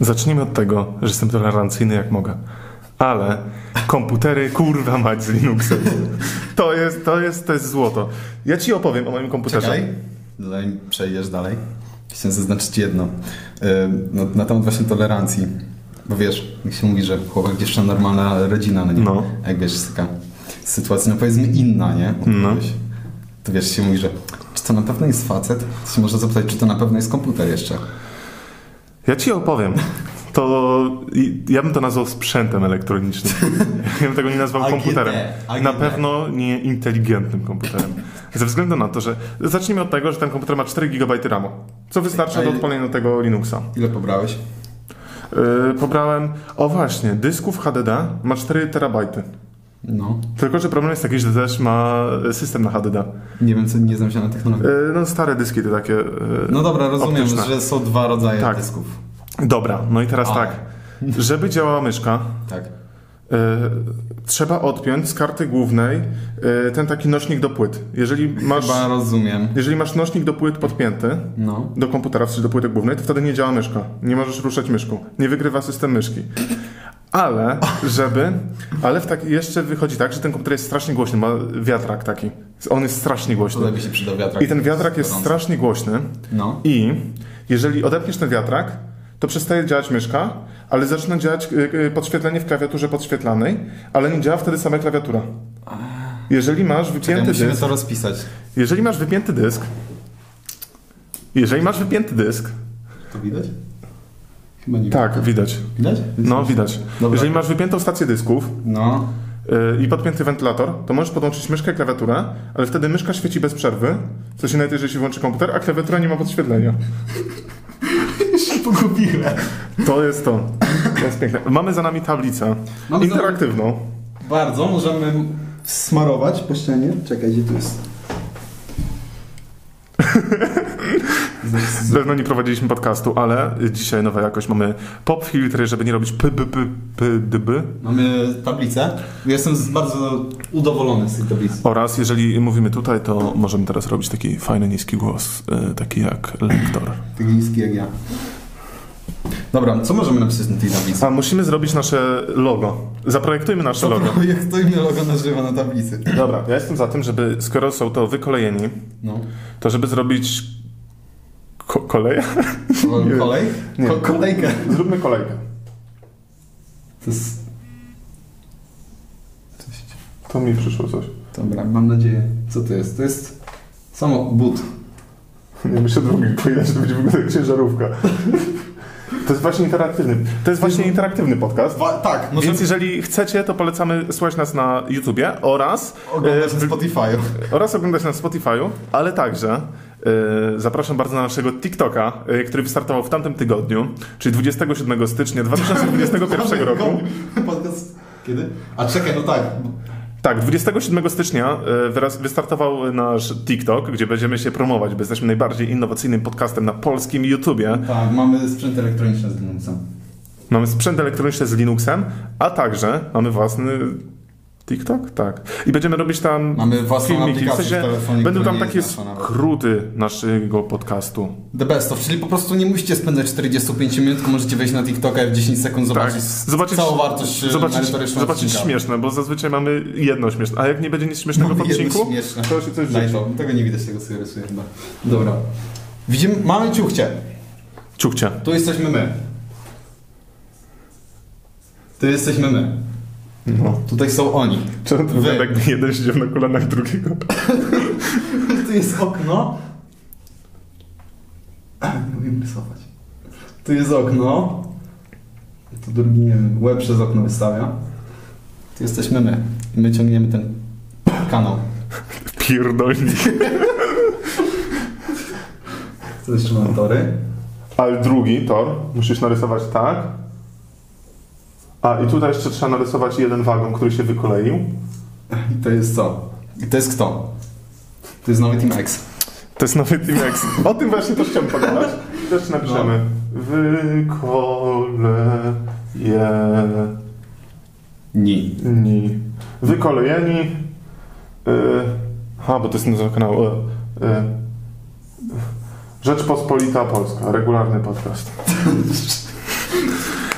Zacznijmy od tego, że jestem tolerancyjny jak mogę. Ale komputery, kurwa mać z Linuxem. To jest, to jest, to jest złoto. Ja ci opowiem o moim komputerze. Czekaj, zanim przejdziesz dalej. Chciałem zaznaczyć jedno. Yy, na, na temat właśnie tolerancji. Bo wiesz, jak się mówi, że chłopak dziewczyna normalna rodzina, no nie? No. Jak wiesz, jest taka sytuacja, no powiedzmy inna, nie? No. To wiesz, się mówi, że czy to na pewno jest facet? To się można zapytać, czy to na pewno jest komputer jeszcze. Ja ci opowiem. To ja bym to nazwał sprzętem elektronicznym. Ja bym tego nie nazwał AGD, komputerem. AGD. Na pewno nie inteligentnym komputerem. Ze względu na to, że zacznijmy od tego, że ten komputer ma 4 GB RAMu, co wystarcza do odpalenia tego Linuxa. Ile pobrałeś? Yy, pobrałem, o właśnie, dysków HDD ma 4 terabajty. No. Tylko, że problem jest taki, że też ma system na HDD. Nie wiem, co nie znam się na technologii. Yy, no stare dyski to takie... Yy, No dobra, rozumiem, optyczne. że są dwa rodzaje Tak. dysków. Dobra, no i teraz Ale. tak. Żeby działała myszka, Tak. E, trzeba odpiąć z karty głównej e, ten taki nośnik do płyt. Jeżeli masz, Chyba rozumiem. jeżeli masz nośnik do płyt podpięty No. do komputera, czy do płyty głównej, to wtedy nie działa myszka. Nie możesz ruszać myszką. Nie wygrywa system myszki. Ale, żeby, ale w tak, jeszcze wychodzi tak, że ten komputer jest strasznie głośny, ma wiatrak taki. On jest strasznie głośny. lepiej się przydał wiatrak. I ten wiatrak jest strasznie głośny. No. I jeżeli odepniesz ten wiatrak, to przestaje działać myszka, ale zaczyna działać y, y, podświetlenie w klawiaturze podświetlanej, ale nie działa wtedy sama klawiatura. Jeżeli masz Czekaj, wypięty musimy dysk, to rozpisać. jeżeli masz wypięty dysk, jeżeli masz wypięty dysk, To widać? Chyba nie tak, widać. Widać? No, widać. Dobra. Jeżeli masz wypiętą stację dysków No. y, i podpięty wentylator, to możesz podłączyć myszkę i klawiaturę, ale wtedy myszka świeci bez przerwy, w sensie nawet jeżeli się włączy komputer, a klawiatura nie ma podświetlenia. się pogubiłem. To jest to. To jest piękne. Mamy za nami tablicę Mamy za- interaktywną. Bardzo, możemy smarować po ścianie. Czekaj, gdzie tu jest? Dawno nie prowadziliśmy podcastu, ale dzisiaj nowa jakość. Mamy pop filtry, żeby nie robić p, p, p, p, d, b. Mamy tablicę. Jestem bardzo udowolony z tej tablicy. Oraz jeżeli mówimy tutaj, to możemy teraz robić taki fajny, niski głos, e, taki jak lektor. Tak niski jak ja. Dobra, co możemy napisać na tej tablicy? A musimy zrobić nasze logo. Zaprojektujmy nasze logo. Imię logo na żywo na tablicy. Dobra, ja jestem za tym, żeby skoro są to wykolejeni, No. to żeby zrobić ko- koleję? Ko- Nie. Kolej? Nie. Ko- kolejkę. Zróbmy kolejkę. To jest... To mi przyszło coś. Dobra, mam nadzieję. Co to jest? To jest samo but. Nie myślę drugi, bo inaczej to będzie wyglądać jak ciężarówka. To jest właśnie interaktywny. To jest właśnie interaktywny podcast. tak, możemy Więc jeżeli chcecie, to polecamy słuchać nas na YouTubie oraz, oglądać e, na Spotify'u. oraz oglądać na Spotify'u, ale także zapraszam bardzo na naszego TikToka, e, który wystartował w tamtym tygodniu, czyli 27 stycznia 2021 roku. Podcast kiedy? A czekaj, no tak. Tak, 27 stycznia e, wystartował nasz TikTok, gdzie będziemy się promować, bo jesteśmy najbardziej innowacyjnym podcastem na polskim YouTubie. Tak, mamy sprzęt elektroniczny z Linuxem. Mamy sprzęt elektroniczny z Linuxem, a także mamy własny TikTok? Tak. I będziemy robić tam Mamy własną filmiki. W w sensie będą tam nie takie skróty naszego podcastu. The best of, czyli po prostu nie musicie spędzać 45 minut, tylko możecie wejść na TikToka i w 10 sekund zobaczyć, Tak. Zobaczyć- całą wartość e, Zobaczyć, zobaczyć odcinka. śmieszne, bo zazwyczaj mamy jedno śmieszne. A jak nie będzie nic śmiesznego w Mamy jedno odcinku, śmieszne. to się coś dzieje. tego nie widać, tego sobie rysuję chyba. Dobra. Widzimy, mamy ciuchcie. Ciuchcie. Tu jesteśmy my. Tu jesteśmy my. No. Tutaj są oni. Czemu to Wy. wygląda jakby jeden siedział na kolanach drugiego? Tu jest okno. Nie umiem rysować. Tu jest okno. Tu drugi, nie wiem, łeb przez okno wystawia. Tu jesteśmy my. I my ciągniemy ten kanał. Pierdolnik. Tu jeszcze mam tory. Ale drugi tor musisz narysować tak. A i tutaj jeszcze trzeba narysować jeden wagon, który się wykoleił. I to jest co? I to jest kto? To jest nowy Team X. To jest nowy Team X. O tym właśnie też chciałem pogadać. Też napiszemy. Wykolejeni. Ni. Wykolejeni. Yy, aha, bo to jest nazwa kanału. Yy. Rzeczpospolita Polska. Regularny podcast.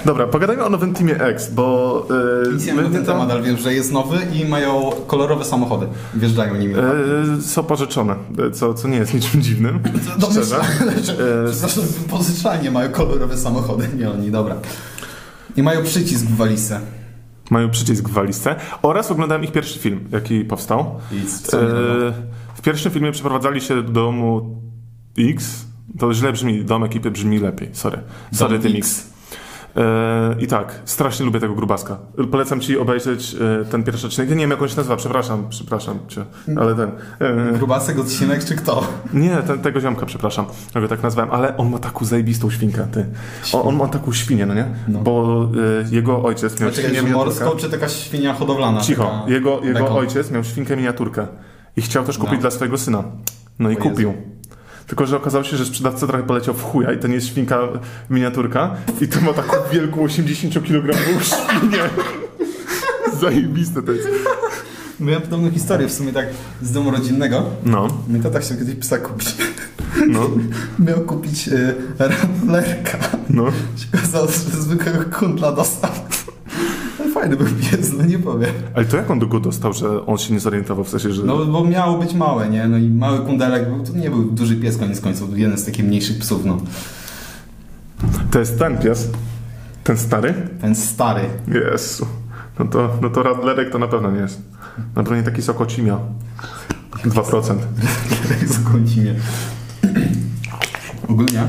Dobra, pogadajmy o nowym Teamie X, bo... Yy, wiem na ten temat, ale wiem, że jest nowy i mają kolorowe samochody. Wjeżdżają nimi. Yy, są pożyczone, co, co nie jest niczym dziwnym. Yy, Przepraszam, pożyczalnie mają kolorowe samochody, nie oni, dobra. I mają przycisk w walizce. Mają przycisk w walizce. Oraz oglądałem ich pierwszy film, jaki powstał. W pierwszym filmie przeprowadzali się do domu X. To źle brzmi, dom ekipy brzmi lepiej. Sorry. Sorry, Dom Team X. X. Yy, I tak, strasznie lubię tego grubaska. Polecam ci obejrzeć yy, ten pierwszy odcinek. Ja nie wiem, jak on się nazywa, przepraszam, przepraszam cię, ale ten. Yy, Grubasek, odcinek czy kto? nie, ten, tego ziomka, przepraszam, ja go tak nazwałem, ale on ma taką zajebistą świnkę, ty. On, on ma taką świnię, no nie? No. Bo y, jego ojciec miał Czekaj, świnię morską czy taka świnia hodowlana? Cicho, taka jego, jego ojciec miał świnkę miniaturkę i chciał też kupić No. dla swojego syna. No i O Jezu. Tylko, że okazało się, że sprzedawca trochę poleciał w chuja i to nie jest świnka miniaturka i to ma taką wielką 80-kilogramową świnię. Zajebiste to jest. Miałem podobną historię w sumie tak z domu rodzinnego. No, Mój tata chciał kiedyś psa kupić. no, Miał kupić y, ramblerka. no. Się okazało, że zwykłego kundla dostał. Fajny był pies, no nie powiem. Ale to jak on do go dostał, że on się nie zorientował w sensie, że... No bo miało być małe, nie? No i mały kundelek, był, to nie był duży pies koniec końców, jeden z takich mniejszych psów, no. To jest ten pies? Ten stary? Ten stary. Jezu. No to, no to Radlerek to na pewno nie jest. Na pewno nie taki sokocimia. 2%. z Kącinie. Ogólnie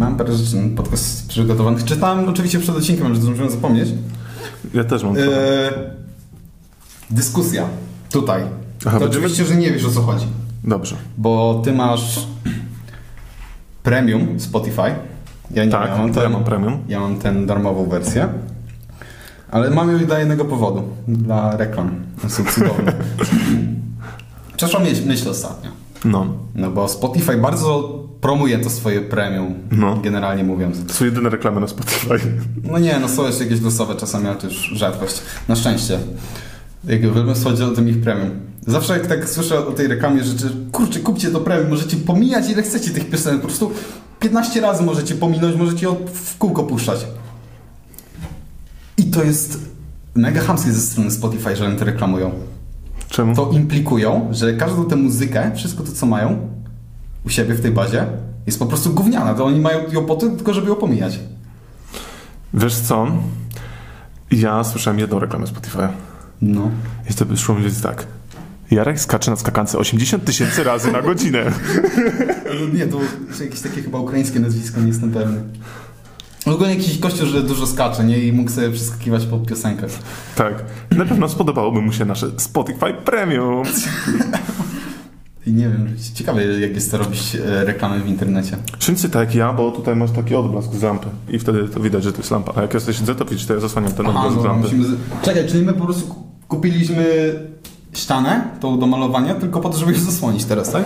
mam parę rzeczy na podcast przygotowanych. Czytałem oczywiście przed odcinkiem, ale zdążyłem zapomnieć. Ja też mam. Eee, dyskusja. Tutaj. Aha, to będziemy- oczywiście, że nie wiesz o co chodzi. Dobrze. Bo ty masz premium Spotify. Ja nie Tak, to ja ten, mam premium. Ja mam tę darmową wersję. Ale mam ją dla jednego powodu. Dla reklam. Są cudowne. Przeszła myśl, myśl ostatnio. No. No bo Spotify bardzo promuje to swoje premium, No. generalnie mówiąc. To są jedyne reklamy na Spotify. No nie, no są jeszcze jakieś losowe czasami, ale to już rzadkość. Na szczęście. Jak mówiąc chodzi o tym ich premium. Zawsze jak tak słyszę o tej reklamie, że kurczę, kupcie to premium, możecie pomijać ile chcecie tych piosenek, po prostu 15 razy możecie pominąć, możecie je w kółko puszczać. I to jest mega chamskie ze strony Spotify, że oni to reklamują. Czemu? To implikują, że każdą tę muzykę, wszystko to co mają u siebie w tej bazie, jest po prostu gówniana. To oni mają ją po to, tylko żeby ją pomijać. Wiesz co? Ja słyszałem jedną reklamę Spotify. No. I to wyszło mi więc tak. Jarek skacze na skakance 80 tysięcy razy na godzinę. Nie, to jakieś takie chyba ukraińskie nazwisko, nie jestem pewny. Ogólnie jakiś kościół, że dużo skacze, nie? I mógł sobie przeskakiwać po piosenkach. Tak. Na pewno spodobałoby mu się nasze Spotify Premium. I nie wiem, ciekawe jak jest to robić e, reklamy w internecie. Czyńcy tak jak ja, bo tutaj masz taki odblask z lampy i wtedy to widać, że to jest lampa. A jak ja sobie siedzę, to widzisz, to ja zasłaniam ten Aha, odblask z no, lampy. musimy... Czekaj, czyli my po prostu ku- kupiliśmy ścianę, tą do malowania, tylko po to, żeby ją zasłonić teraz, tak?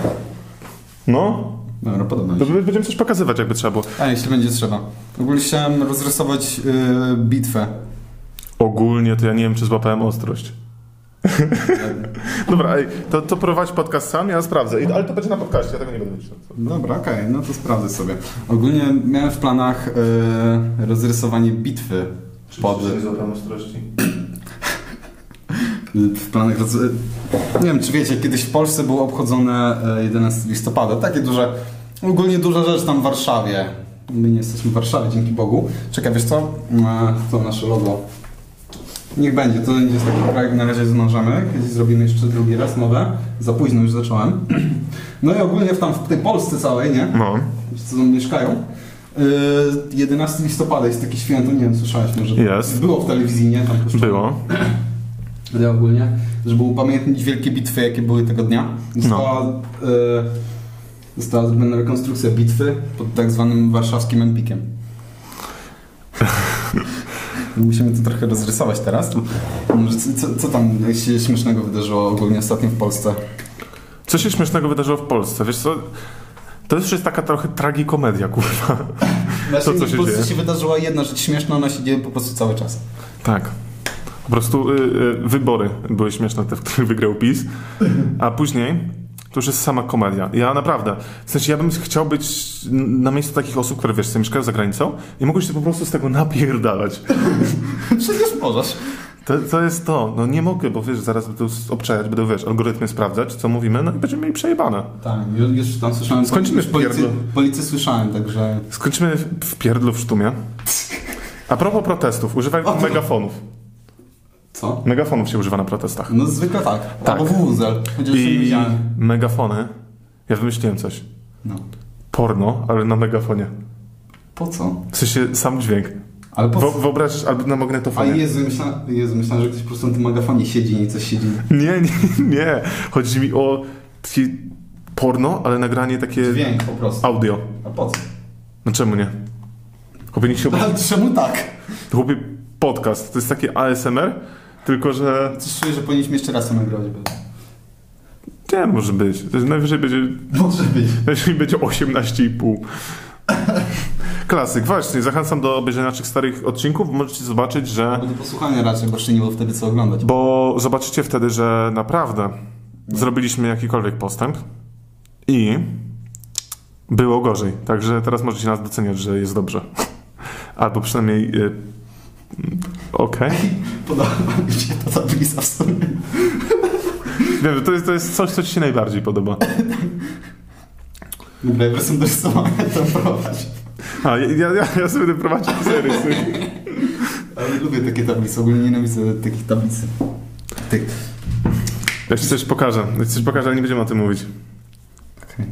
No, Dobra, podoba mi to będziemy coś pokazywać, jakby trzeba było. A, jeśli będzie trzeba. Ogólnie chciałem rozrysować yy, bitwę. Ogólnie to ja nie wiem, czy złapałem ostrość. Dobra, ej, to, to prowadź podcast sam, ja sprawdzę. I, ale to będzie na podcaście, ja tego nie będę myślał. Dobra, okej, no to sprawdzę sobie. Ogólnie miałem w planach yy, rozrysowanie bitwy pod... złapałem ostrości? W planach roz... Nie wiem, czy wiecie, kiedyś w Polsce było obchodzone e, 11 listopada. Takie duże, ogólnie duża rzecz tam w Warszawie. My nie jesteśmy w Warszawie, dzięki Bogu. Czekaj, wiesz co? E, To nasze logo. Niech będzie, to będzie taki projekt, na razie zmążemy. Kiedyś zrobimy jeszcze drugi raz nowe. Za późno już zacząłem. No i ogólnie w, tam w tej Polsce całej, nie? No. co tam mieszkają. E, 11 listopada jest takie święto, nie wiem, słyszałeś może? Jest. Było w telewizji, nie? Tam puszczone. Było. Ale ogólnie, żeby upamiętnić wielkie bitwy, jakie były tego dnia, została, e, została zrobiona rekonstrukcja bitwy pod tak zwanym warszawskim Empikiem. Musimy to trochę rozrysować teraz. Co, co, tam się śmiesznego wydarzyło ogólnie ostatnio w Polsce? Co się śmiesznego wydarzyło w Polsce? Wiesz co? To już jest taka trochę tragikomedia, kurwa. Znaczy, co się w Polsce dzieje? się wydarzyła jedna rzecz śmieszna, ona się dzieje po prostu cały czas. Tak. Po prostu y, y, wybory były śmieszne, te, w których wygrał PiS. A później To już jest sama komedia. Ja naprawdę, w sensie ja bym chciał być na miejscu takich osób, które wiesz, sobie mieszkają za granicą i mogą się po prostu z tego napierdalać. Przecież możesz. To, to jest to. No nie mogę, bo wiesz, zaraz będą obczajać, będą wiesz, algorytmy sprawdzać, co mówimy, no i będziemy mieli przejebane. Tak, już, już tam słyszałem. Skończymy w pierdlu. policji słyszałem, także. Skończymy w- pierdlu w sztumie. A propos protestów, używaj megafonów. Co? Megafonów się używa na protestach. No zwykle tak. Tak. Albo nie I megafony, ja wymyśliłem coś. No. Porno, ale na megafonie. Po co? W sensie sam dźwięk. Ale po wyobraź, albo na A magnetofonie. Jezu, myślałem, Jezu, myślałem, że ktoś po prostu na tym magafonie siedzi i coś siedzi. Nie, nie, nie. Chodzi mi o takie porno, ale nagranie takie Dźwięk po prostu. audio. A po co? No czemu nie? Chłopie, niech się. Ale czemu tak? Chłopie, podcast. To jest takie ASMR, tylko że... Coś czuję, że powinniśmy jeszcze raz to nagrywać. bo- Nie, może być. To jest najwyżej będzie... Może być. Najwyżej będzie 18,5. Klasyk. Właśnie, zachęcam do obejrzenia naszych starych odcinków. Możecie zobaczyć, że... Do posłuchania raczej, bo jeszcze nie było wtedy co oglądać. Bo zobaczycie wtedy, że naprawdę zrobiliśmy jakikolwiek postęp i było gorzej. Także teraz możecie nas doceniać, że jest dobrze. Albo przynajmniej okej. Podoba mi się ta tablica w sumie. Wiem, to jest, to jest coś, co ci się najbardziej podoba. Dobra, ja jestem do rysowania, to prowadź. A, ja, ja, ja sobie będę prowadził zarysy. Ale lubię takie tablice, ogólnie nienawidzę takich tablic. Tych. Ja ci coś pokażę. Ja ci coś pokażę, ale nie będziemy o tym mówić. Okej.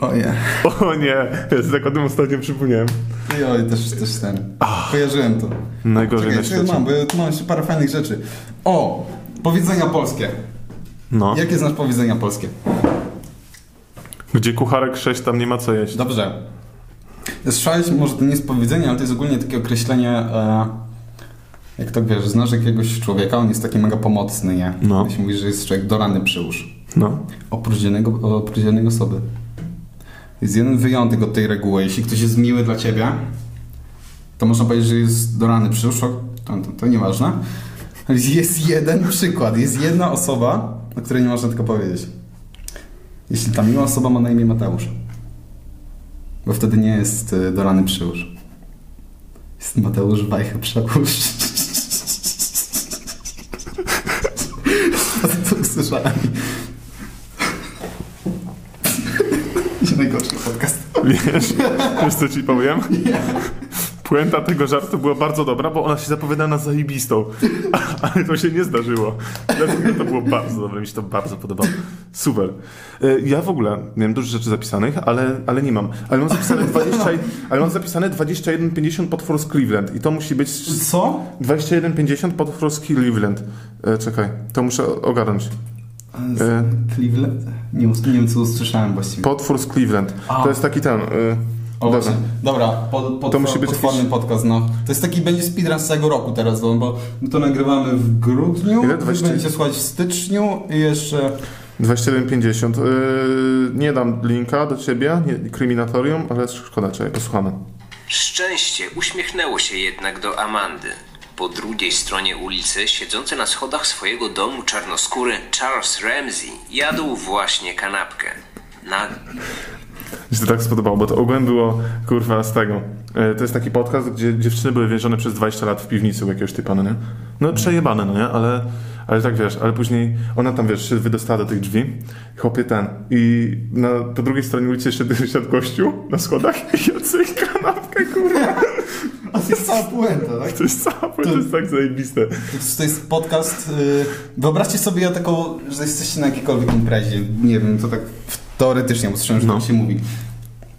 O nie. O nie, ja tak o tym ostatnio przypomniałem. Oj, też, też ten. Kojarzyłem to. Najgorzej Czekaj, na świecie. mam, bo tu mam jeszcze parę fajnych rzeczy. O! Powiedzenia polskie. No. Jakie znasz powiedzenia polskie? Gdzie kucharek 6, tam nie ma co jeść. Dobrze. Słyszałeś, może to nie jest powiedzenie, ale to jest ogólnie takie określenie, e, jak to wiesz, znasz jakiegoś człowieka, on jest taki mega pomocny, nie? No. Jeśli mówisz, że jest człowiek do rany przyłóż. No. Oprócz jednego, oprócz jednej osoby. Jest jeden wyjątek od tej reguły. Jeśli ktoś jest miły dla ciebie, to można powiedzieć, że jest do rany przyłóż. To, to, to nieważne. Jest jeden przykład. Jest jedna osoba, o której nie można tylko powiedzieć. Jeśli ta miła osoba ma na imię Mateusz. Bo wtedy nie jest y, do rany przyłóż. Jest Mateusz Wajcha Przełóż. to usłyszałem. Najgorszy podcast. Wiesz, wiesz co ci powiem? Puenta tego żartu była bardzo dobra, bo ona się zapowiada na zajebistą. Ale to się nie zdarzyło. Dlatego to było bardzo dobre, mi się to bardzo podobało. Super. E, Ja w ogóle miałem dużo rzeczy zapisanych, ale, ale nie mam. Ale mam zapisane 20, ale mam zapisane 21,50 potwór z Cleveland i to musi być Co? 21,50 potwór z Cleveland. E, Czekaj, to muszę ogarnąć. E, Cleveland? Nie, nie wiem, co usłyszałem właściwie. Potwór z Cleveland. A. To jest taki ten... e, O, dobra. właśnie. Dobra, po, po, To musi być potworny jakiś- podcast, no. To jest taki, będzie speedrun z całego roku teraz, bo, bo my to nagrywamy w grudniu, Ile? 20? będziecie słuchać w styczniu i jeszcze... 21,50. Yy, nie dam linka do ciebie, nie, kryminatorium, ale szkoda, czekaj, posłuchamy. Szczęście uśmiechnęło się jednak do Amandy. Po drugiej stronie ulicy, siedzący na schodach swojego domu czarnoskóry Charles Ramsey jadł właśnie kanapkę. Na Mi się to tak spodobało, bo to ogółem było, kurwa, z tego. Yy, to jest taki podcast, gdzie dziewczyny były więzione przez 20 lat w piwnicy u jakiegoś typa, no nie? No przejebane, no nie? Ale, ale tak wiesz, ale później ona tam, wiesz, się wydostała do tych drzwi, chłopie ten, i na, po drugiej stronie ulicy jeszcze siadł gościu na schodach i jadł sobie kanapkę, kurwa. A to jest cała puenta, tak? To jest całe, to jest tak zajebiste. To jest, to jest podcast. y, wyobraźcie sobie taką, że jesteście na jakiejkolwiek imprezie. Nie wiem, to tak teoretycznie, bo słyszałem, że No. tak się mówi.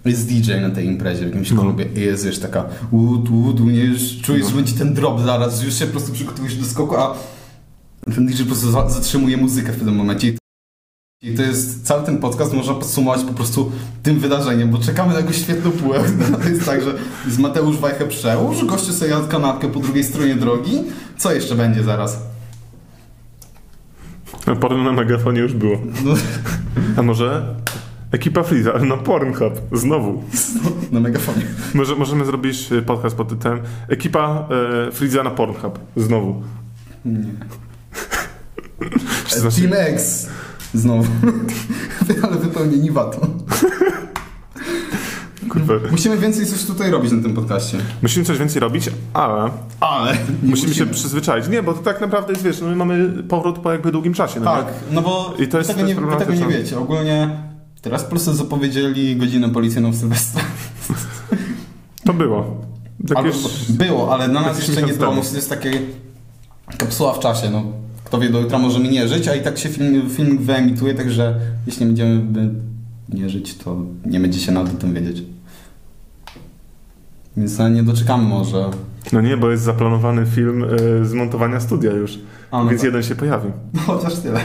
Jest DJ na tej imprezie w jakimś No. klubie i jest już taka łud, nie, już czujesz, że będzie ten drop zaraz, już się po prostu przygotowujesz do skoku, a ten DJ po prostu za- zatrzymuje muzykę w pewnym momencie. I- to jest, cały ten podcast można podsumować po prostu tym wydarzeniem, bo czekamy na jego świetną płę. To jest tak, że jest Mateusz Wajchę przełóż, gościu sobie jadł kanapkę po drugiej stronie drogi. Co jeszcze będzie zaraz? No, porno na megafonie już było. No, A może ekipa Freeza, ale na Pornhub, znowu. na megafonie. Może, możemy zrobić e, podcast pod tytułem Ekipa e, Freeza na Pornhub, znowu. Nie. Czy znaczy, Team X. Znowu. Ale wypełnieni watą. Kurwa. Musimy więcej coś tutaj robić na tym podcaście. Musimy coś więcej robić, ale Ale. musimy, się przyzwyczaić. Nie, bo to tak naprawdę jest, wiesz, no my mamy powrót po jakby długim czasie. No Tak, nie? no bo I to jest- tego jest nie, wy tego nie wiecie. Ogólnie teraz po prostu zapowiedzieli godzinę policyjną w Sylwestra. To było. Jakieś... było, ale na nas jeszcze nie było. temu. Jest takie kapsuła w czasie. No. Kto wie, do jutra możemy nie żyć, a i tak się film, film wyemituje, także jeśli nie będziemy nie żyć, to nie będzie się nad tym wiedzieć. Więc nie doczekamy może. No nie, bo jest zaplanowany film y, z montowania studia już. A, no więc tak. jeden się pojawi. No, chociaż tyle.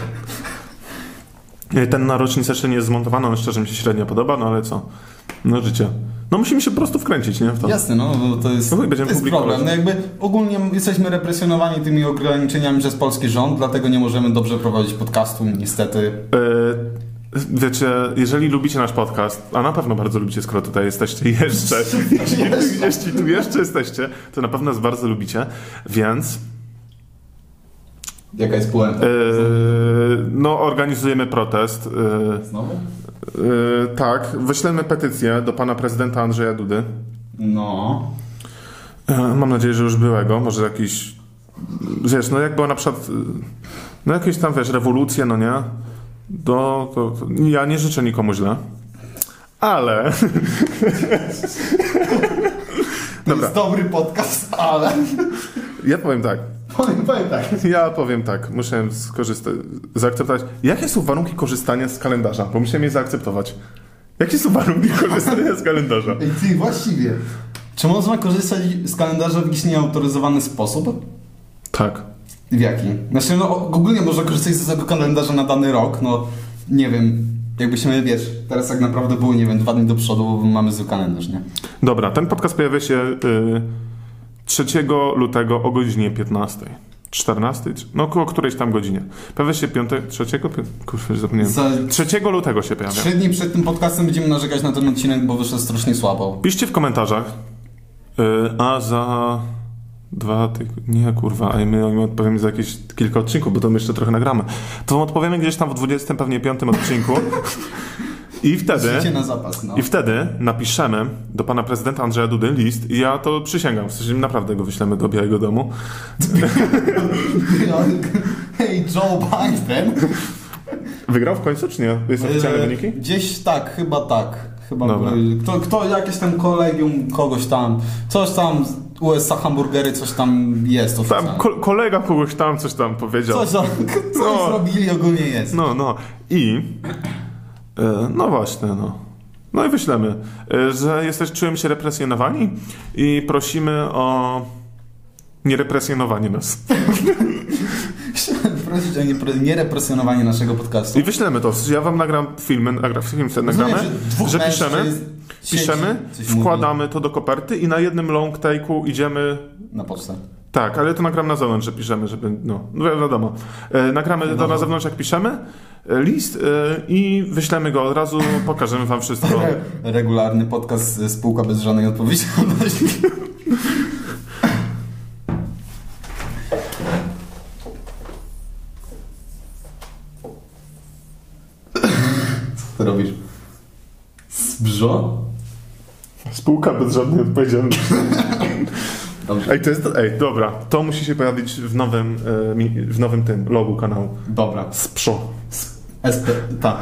Y, Ten na rocznicę jeszcze nie jest zmontowany, on szczerze mi się średnio podoba, no ale co? No życie. No musimy się po prostu wkręcić, nie? W to. Jasne, no bo to jest, No to jest problem. No jakby ogólnie jesteśmy represjonowani tymi ograniczeniami przez polski rząd, dlatego nie możemy dobrze prowadzić podcastu, niestety. Y, Wiecie, jeżeli lubicie nasz podcast, a na pewno bardzo lubicie, skoro tutaj jesteście jeszcze, jeśli, jeśli tu jeszcze jesteście, to na pewno nas bardzo lubicie, więc Jaka jest puenta? y, no organizujemy protest. y, Znowu? Y, tak, wyślemy petycję do pana prezydenta Andrzeja Dudy. No. E, Mam nadzieję, że już byłego, może jakiś, wiesz, no jak była na przykład, y, no jakieś tam, wiesz, rewolucje, no nie? Do, to, to, ja nie życzę nikomu źle, ale, To Dobra. jest dobry podcast, ale... ja powiem tak, Powiem, powiem tak. ja powiem tak, muszę skorzystać, zaakceptować. Jakie są warunki korzystania z kalendarza? Bo musiałem je zaakceptować. Jakie są warunki korzystania z kalendarza? Ej, ty, właściwie. Czy można korzystać z kalendarza w jakiś nieautoryzowany sposób? Tak. W jaki? Znaczy, no ogólnie można korzystać z tego kalendarza na dany rok, no nie wiem, jakbyśmy, wiesz, teraz tak naprawdę było, nie wiem, dwa dni do przodu, bo mamy zły kalendarz, nie? Dobra, ten podcast pojawia się y, 3 lutego o godzinie 15. 14? No około którejś tam godzinie. Pojawia się 5, 3, kurczę, zapomniałem. Za 3 lutego się pojawia. trzy dni przed tym podcastem będziemy narzekać na ten odcinek, bo wyszedł strasznie słabo. Piszcie w komentarzach, y, a za dwa tygodnie, nie kurwa, a my im odpowiemy za jakieś kilka odcinków, bo to my jeszcze trochę nagramy. To wam odpowiemy gdzieś tam w 20 pewnie piątym odcinku i wtedy... Na zapas, no. I wtedy napiszemy do pana prezydenta Andrzeja Dudy list i ja to przysięgam, w sensie naprawdę go wyślemy do Białego Domu. Hej, Joe Biden! Wygrał w końcu, czy nie? Jest oficjalne E, wyniki? Gdzieś tak, chyba tak. Chyba Dobra. kto, kto, jakieś tam kolegium, kogoś tam, coś tam, USA hamburgery, coś tam jest Tam ko- kolega kogoś tam coś tam powiedział. Coś, tam- coś No. zrobili, ogólnie jest. No, no. I... e, No właśnie, no. No i wyślemy, e, że jesteś, czujemy się represjonowani i prosimy o nierepresjonowanie nas. Chciałem prosić o nierepresjonowanie naszego podcastu. I wyślemy to. Ja wam nagram filmy, nagra, film wtedy nagramy, Rozumiem, że że piszemy, siedzi, piszemy, wkładamy to do koperty i na jednym long take'u idziemy Na pocztę. Tak, ale to nagram na zewnątrz, że piszemy, żeby, no, no wi- wiadomo. E, nagramy to na zewnątrz, jak piszemy, e, list e, i wyślemy go od razu, pokażemy wam wszystko. Regularny podcast Spółka bez żadnej odpowiedzialności. Co ty robisz? Zbrzo? Spółka bez żadnej odpowiedzialności. Dobrze. Ej, to jest, ej, dobra, to musi się pojawić w nowym, e, w nowym tym, logu kanału. Dobra. Sprzo. SP, tak.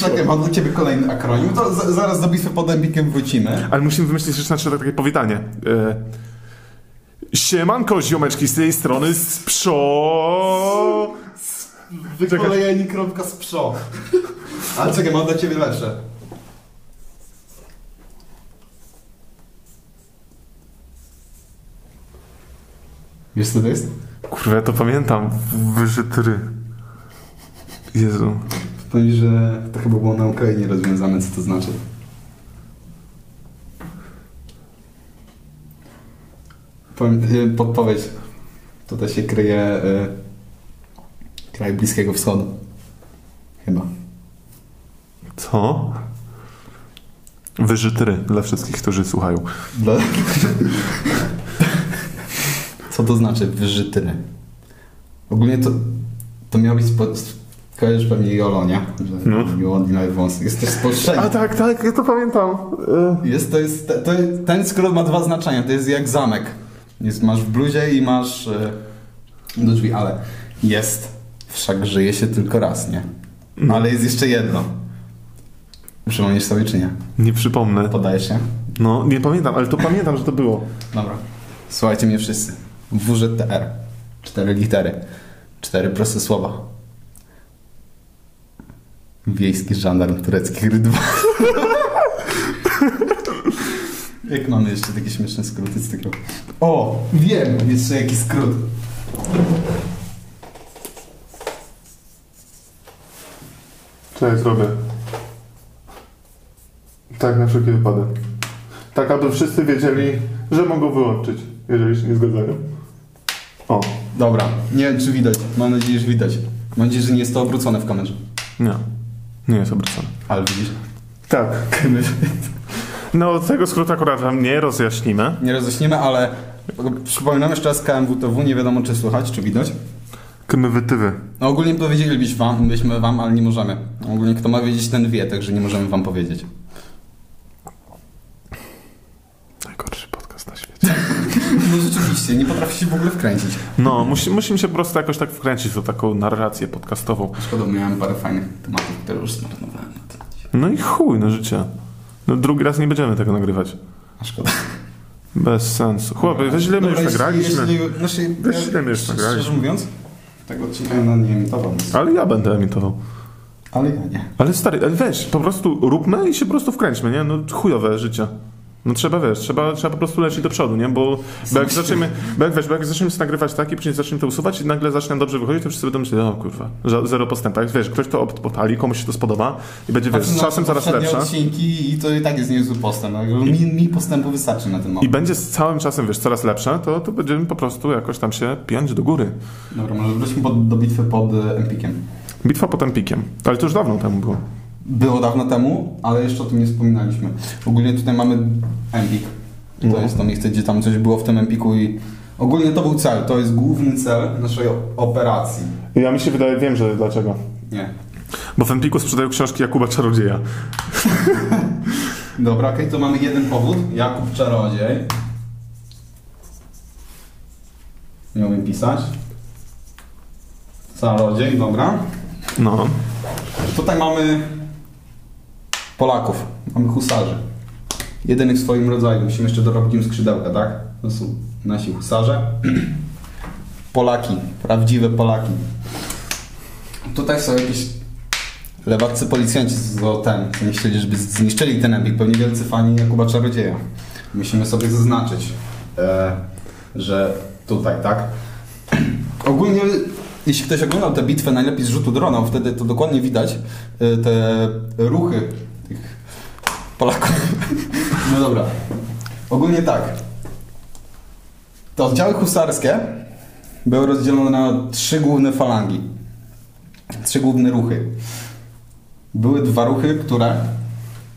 Czekaj, mam do ciebie kolejny akronim. To za, zaraz do bitwy pod Embikiem wrócimy. Ale musimy wymyślić jeszcze znaczy takie powitanie. E, Siemanko, ziomeczki z tej strony Sprzo. Wykolejeni kropka z przo. Ale czekaj, mam dla ciebie lepsze. Wiesz co to jest? Kurwa, ja to pamiętam. Wyżytry. Jezu. Powiem, że to chyba było na Ukrainie rozwiązane, co to znaczy. Powiem, y, podpowiedź. Tutaj się kryje y, kraj Bliskiego Wschodu. Chyba. Co? Wyżytry dla wszystkich, którzy słuchają. Dla... Co to znaczy wyżytyny? Ogólnie to, to miał być... Spo... Kojarzysz pewnie Jolo, nie? Że No. Want my wąsy. Jest też spolszczenie. A tak, tak, ja to pamiętam. Y, Jest, to jest, to, ten skrót ma dwa znaczenia. To jest jak zamek. Jest, masz w bluzie i masz e, do drzwi, ale jest. Wszak żyje się tylko raz, nie? No. Ale jest jeszcze jedno. Przypomnisz sobie czy nie? Nie przypomnę. Podajesz się? No, nie pamiętam, ale to pamiętam, że to było. Dobra. Słuchajcie mnie wszyscy. WZTR. Cztery litery. Cztery proste słowa. Wiejski żandarm tureckich rydwa. Jak mamy jeszcze takie śmieszne skróty z tego? O! Wiem! Jeszcze jaki skrót. Co ja zrobię? Tak, na wszelki wypadek. Tak, aby wszyscy wiedzieli, że mogą wyłączyć, jeżeli się nie zgadzają. O, Dobra. Nie wiem czy widać. Mam nadzieję, że widać. Mam nadzieję, że nie jest to obrócone w kamerze. nie. Nie jest obrócone. Ale widzisz? Tak. No, tego skrótu akurat wam nie rozjaśnimy. Nie roześniemy, ale przypominam jeszcze raz KMWTW. Nie wiadomo czy słychać, czy widać. Kymy-wytywy. No ogólnie powiedzielibyśmy wam, byśmy wam, ale nie możemy. Ogólnie kto ma wiedzieć, ten wie, także nie możemy wam powiedzieć. Najgorszy podcast na świecie. No rzeczywiście, nie potrafi się w ogóle wkręcić. No, musi, musimy się po prostu jakoś tak wkręcić w taką narrację podcastową. Szkoda, miałem parę fajnych tematów, które już zmarnowałem. No i chuj, no życie. No drugi raz nie będziemy tego nagrywać. A szkoda. Bez sensu. Chłopie, weź ile my już nagraliśmy. Znaczy, Wiesz, ile my już szczerze nagraliśmy? mówiąc, tego odcinka no, nie emitował. Ale ja będę emitował. Ale ja nie. Ale stary, ale weź, po prostu róbmy i się po prostu wkręćmy, nie? No chujowe życie. No trzeba, wiesz, trzeba, trzeba po prostu lecieć do przodu, nie? Bo, bo jak zaczniemy, bo jak, wiesz, bo jak zaczniemy nagrywać tak i później zaczniemy to usuwać i nagle zacznie dobrze wychodzić, to wszyscy będą myśleć, o kurwa, zero postępu. Jak wiesz, ktoś to odpali, komuś się to spodoba i będzie, wiesz, z czasem coraz lepsze. odcinki i to i tak jest niezły postęp. No, mi, mi postępu wystarczy na ten I moment. będzie z całym czasem, wiesz, coraz lepsze, to, to będziemy po prostu jakoś tam się piąć do góry. Dobra, może wróćmy pod, do bitwy pod e, Empikiem. Bitwa pod Empikiem. Ale to już dawno temu było. Było dawno temu, ale jeszcze o tym nie wspominaliśmy. Ogólnie tutaj mamy Empik. To No. jest to miejsce, gdzie tam coś było w tym Empiku i ogólnie to był cel. To jest główny cel naszej operacji. Ja mi się wydaje, wiem, że dlaczego. Nie. Bo w Empiku sprzedają książki Jakuba Czarodzieja. Dobra, okej, to mamy jeden powód. Jakub Czarodziej. Nie umiem pisać. Czarodziej, dobra. No. Tutaj mamy Polaków, mamy husarzy. Jedynych w swoim rodzaju. Musimy jeszcze dorobić im skrzydełka, tak? To są nasi husarze. Polaki, prawdziwe Polaki. Tutaj są jakieś lewaccy policjanci, co ten, co nie chcieli, żeby zniszczyli ten embik. Pewnie wielcy fani Jakuba Czarodzieja. Musimy sobie zaznaczyć, e, że tutaj, tak? Ogólnie, jeśli ktoś oglądał tę bitwę najlepiej z rzutu drona, wtedy to dokładnie widać y, te ruchy Polaków. No dobra. Ogólnie tak. Te oddziały husarskie były rozdzielone na trzy główne falangi. Trzy główne ruchy. Były dwa ruchy, które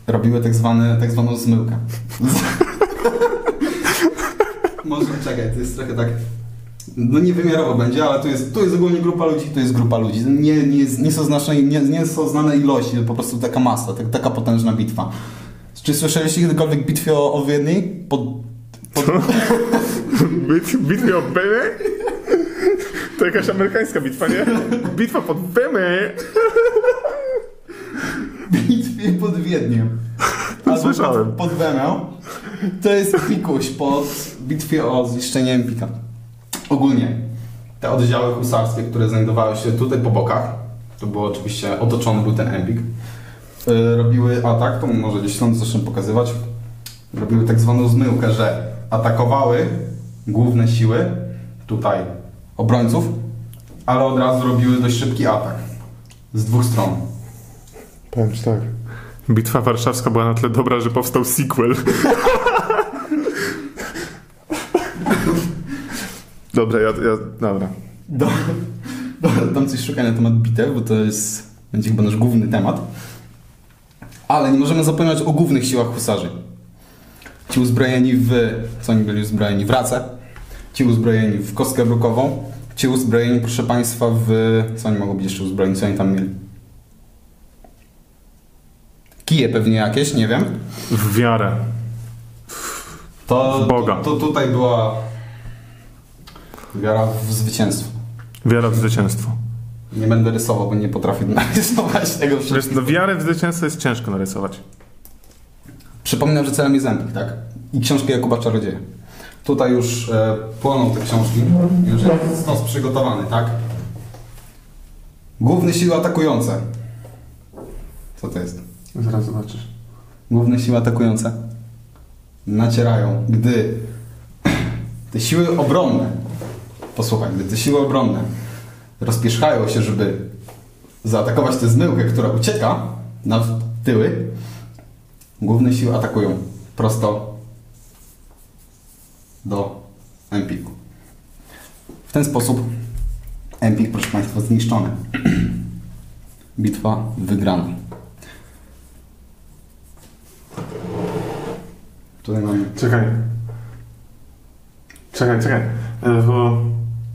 robiły tak, zwane, tak zwaną zmyłkę. Może czekaj, to jest trochę tak. No niewymiarowo będzie, ale tu jest, tu jest ogólnie grupa ludzi, tu jest grupa ludzi. Nie, nie, nie, są, nie, nie są znane ilości, po prostu taka masa, tak, taka potężna bitwa. Czy słyszeliście kiedykolwiek bitwie o, o Wiedni? Pod, pod, Bit, bitwie o Bemy? To jakaś amerykańska bitwa, nie? Bitwa pod Bemy! bitwie pod Wiedniem. Albo Słyszałem. Pod, pod Wemią. To jest pikuś pod bitwie o zniszczenie Empika. Ogólnie te oddziały husarskie, które znajdowały się tutaj po bokach, to było oczywiście otoczony był ten Empik, robiły atak, to może gdzieś stąd zacznę pokazywać, robiły tak zwaną zmyłkę, że atakowały główne siły tutaj obrońców, ale od razu robiły dość szybki atak z dwóch stron. Powiem ci tak. Bitwa warszawska była na tyle dobra, że powstał sequel. Dobra, ja, ja... Dobra. Do, dobra, dam coś szukać na temat bitew, bo to jest, będzie chyba nasz główny temat. Ale nie możemy zapominać o głównych siłach husarzy. Ci uzbrojeni w, co oni byli uzbrojeni? W racę. Ci uzbrojeni w kostkę brukową. Ci uzbrojeni, proszę Państwa, w... Co oni mogą być jeszcze uzbrojeni? Co oni tam mieli? Kije pewnie jakieś, nie wiem. W wiarę. To, W Boga. To, to tutaj była wiara w zwycięstwo. Wiara w zwycięstwo. Nie będę rysował, bo nie potrafię narysować tego Wiesz, wszystkiego. no wiarę w zwycięstwo jest ciężko narysować. Przypominam, że celem jest Empik, tak? I książki Jakuba Czarodzieja. Tutaj już e, płoną te książki. Już jest stos przygotowany, tak? Główne siły atakujące. Co to jest? Zaraz zobaczysz. Główne siły atakujące nacierają, gdy te siły obronne, posłuchaj, gdy te siły obronne rozpierzchają się, żeby zaatakować tę zmyłkę, która ucieka na tyły, główne siły atakują prosto do Empiku. W ten sposób Empik, proszę Państwa, zniszczony. Bitwa wygrana. Tutaj mamy... Czekaj. Czekaj, czekaj. E, bo...